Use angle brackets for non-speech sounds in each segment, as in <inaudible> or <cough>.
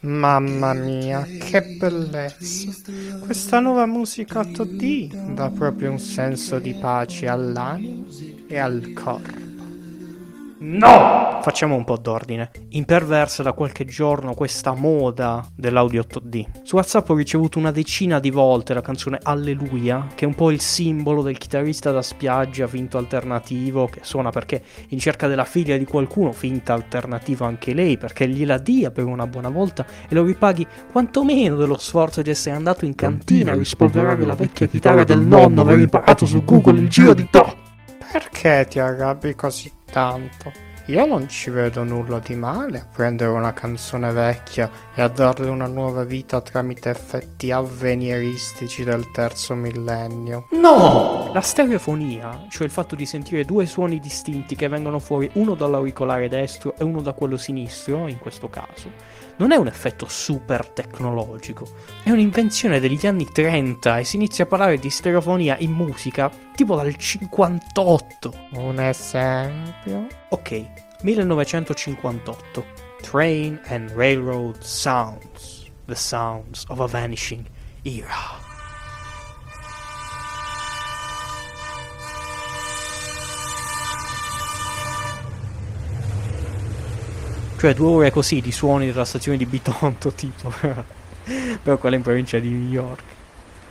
Mamma mia, che bellezza! Questa nuova musica 8D dà proprio un senso di pace all'anima e al corpo. No! Facciamo un po' d'ordine. Imperversa da qualche giorno questa moda dell'audio 8D. Su WhatsApp ho ricevuto una decina di volte la canzone Alleluia, che è un po' il simbolo del chitarrista da spiaggia finto alternativo, che suona perché in cerca della figlia di qualcuno, finta alternativo anche lei, perché gliela dia per una buona volta e lo ripaghi quantomeno dello sforzo di essere andato in cantina a rispolverare la vecchia chitarra del nonno, aver imparato su Google il giro di Do. Perché ti arrabbi così tanto? Io non ci vedo nulla di male a prendere una canzone vecchia e a darle una nuova vita tramite effetti avvenieristici del terzo millennio. No! La stereofonia, cioè il fatto di sentire due suoni distinti che vengono fuori uno dall'auricolare destro e uno da quello sinistro, in questo caso, non è un effetto super tecnologico, è un'invenzione degli anni 30 e si inizia a parlare di stereofonia in musica tipo dal 58. Un esempio? Ok, 1958. Train and Railroad Sounds. The sounds of a vanishing era. Cioè due ore così di suoni della stazione di Bitonto, <laughs> tipo. Però quella in provincia di New York.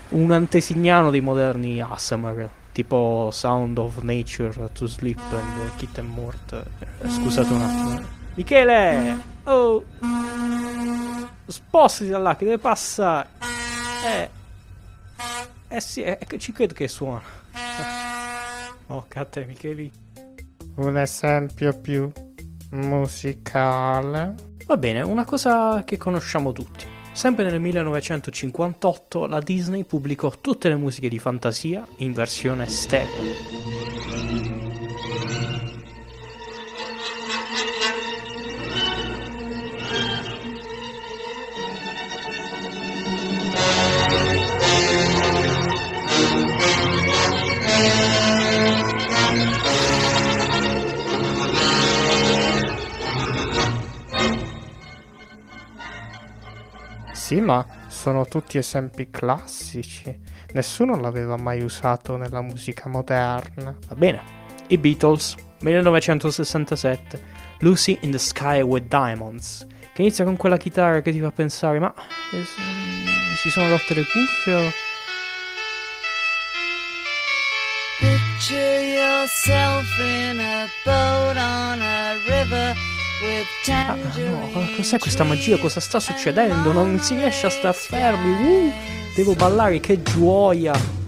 Un antesignano dei moderni ASMR, tipo Sound of Nature to Sleep and Kitten Mort. Eh, scusate un attimo. Michele! Oh! Spostati da là che deve passare! Eh! Eh sì, eh, ci credo che suona. <laughs> Oh, cate Micheli. Un esempio più musicale. Va bene, una cosa che conosciamo tutti. Sempre nel 1958 la Disney pubblicò tutte le musiche di fantasia in versione stereo. Sì, ma sono tutti esempi classici. Nessuno l'aveva mai usato nella musica moderna. Va bene. I Beatles, 1967. Lucy in the Sky with Diamonds. Che inizia con quella chitarra che ti fa pensare, ma si sono rotte le cuffie o... Picture yourself in a boat on a river Ah, no, cos'è questa magia? Cosa sta succedendo? Non si riesce a star fermi. Uh, devo ballare, che gioia!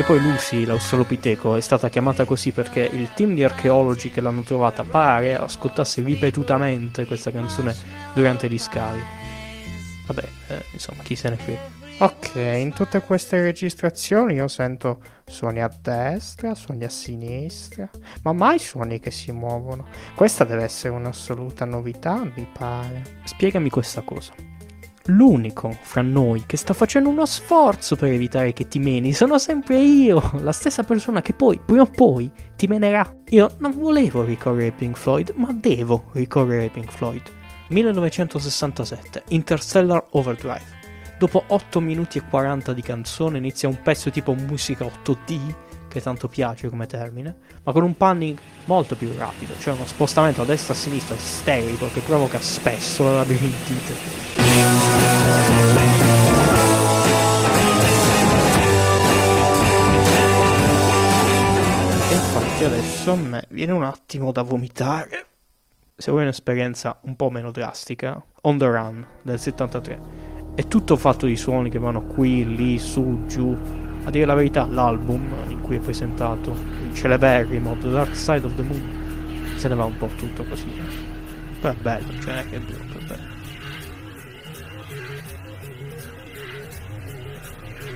Che poi Lucy, l'australopiteco, è stata chiamata così perché il team di archeologi che l'hanno trovata pare ascoltasse ripetutamente questa canzone durante gli scavi. Vabbè, eh, insomma, chi se ne frega. Ok, in tutte queste registrazioni io sento suoni a destra, suoni a sinistra, ma mai suoni che si muovono. Questa deve essere un'assoluta novità, mi pare. Spiegami questa cosa l'unico fra noi che sta facendo uno sforzo per evitare che ti meni sono sempre io, la stessa persona che poi, prima o poi, ti menerà. Io non volevo ricorrere ai Pink Floyd, ma devo ricorrere ai Pink Floyd. 1967, Interstellar Overdrive. Dopo 8 minuti e 40 di canzone inizia un pezzo tipo musica 8D che tanto piace come termine, ma con un panning molto più rapido, cioè uno spostamento a destra e a sinistra isterico che provoca spesso la labirintite. Infatti adesso a me viene un attimo da vomitare. Se vuoi un'esperienza un po' meno drastica, On the Run del 73. È tutto fatto di suoni che vanno qui, lì, su, giù, a dire la verità, l'album in cui è presentato, il celeberrimo The Dark Side of the Moon, se ne va un po' tutto così. Però è bello, cioè non è che è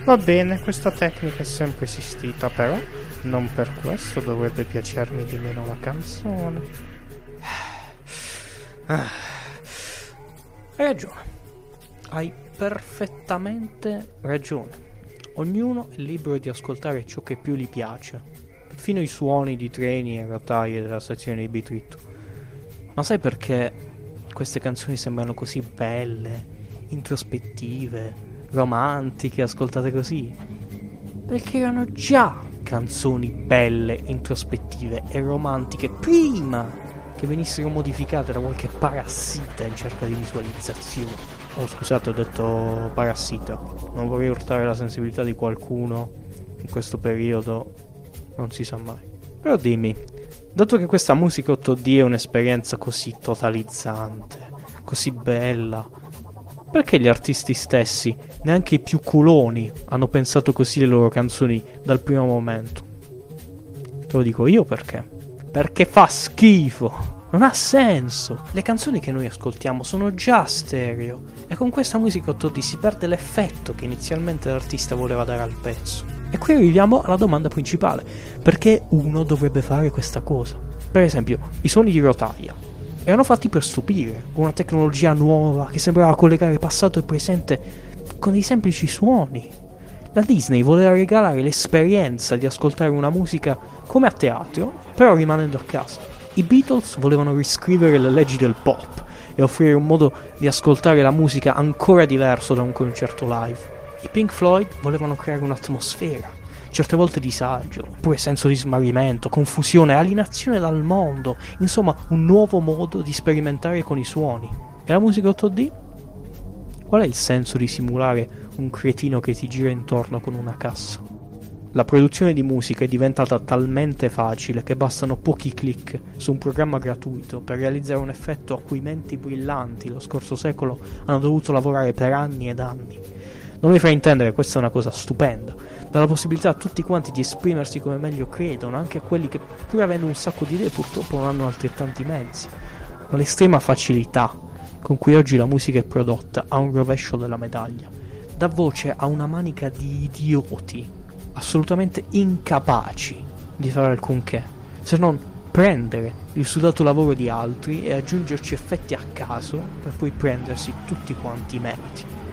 Va bene, questa tecnica è sempre esistita, però non per questo dovrebbe piacermi di meno la canzone. Ah. Hai ragione. Hai perfettamente ragione. Ognuno è libero di ascoltare ciò che più gli piace, perfino i suoni di treni e rotaie della stazione di Bitritto. Ma sai perché queste canzoni sembrano così belle, introspettive, romantiche, ascoltate così? Perché erano già canzoni belle, introspettive e romantiche prima che venissero modificate da qualche parassita in cerca di visualizzazione. Oh scusate, ho detto parassita. Non vorrei urtare la sensibilità di qualcuno in questo periodo, non si sa mai. Però dimmi, dato che questa musica 8D è un'esperienza così totalizzante, così bella, perché gli artisti stessi, neanche i più culoni, hanno pensato così le loro canzoni dal primo momento? Te lo dico io perché. Perché fa schifo. Non ha senso. Le canzoni che noi ascoltiamo sono già stereo e con questa musica 8D si perde l'effetto che inizialmente l'artista voleva dare al pezzo. E qui arriviamo alla domanda principale. Perché uno dovrebbe fare questa cosa? Per esempio, i suoni di rotaia erano fatti per stupire, una tecnologia nuova che sembrava collegare passato e presente con dei semplici suoni. La Disney voleva regalare l'esperienza di ascoltare una musica come a teatro, però rimanendo a casa. I Beatles volevano riscrivere le leggi del pop e offrire un modo di ascoltare la musica ancora diverso da un concerto live. I Pink Floyd volevano creare un'atmosfera, certe volte disagio, oppure senso di smarrimento, confusione, alienazione dal mondo, insomma un nuovo modo di sperimentare con i suoni. E la musica 8D? Qual è il senso di simulare un cretino che ti gira intorno con una cassa? La produzione di musica è diventata talmente facile che bastano pochi clic su un programma gratuito per realizzare un effetto a cui menti brillanti lo scorso secolo hanno dovuto lavorare per anni ed anni. Non mi intendere, questa è una cosa stupenda, dà la possibilità a tutti quanti di esprimersi come meglio credono, anche a quelli che pur avendo un sacco di idee purtroppo non hanno altrettanti mezzi. Ma l'estrema facilità con cui oggi la musica è prodotta ha un rovescio della medaglia, dà voce a una manica di idioti assolutamente incapaci di fare alcunché, se non prendere il sudato lavoro di altri e aggiungerci effetti a caso per poi prendersi tutti quanti i meriti.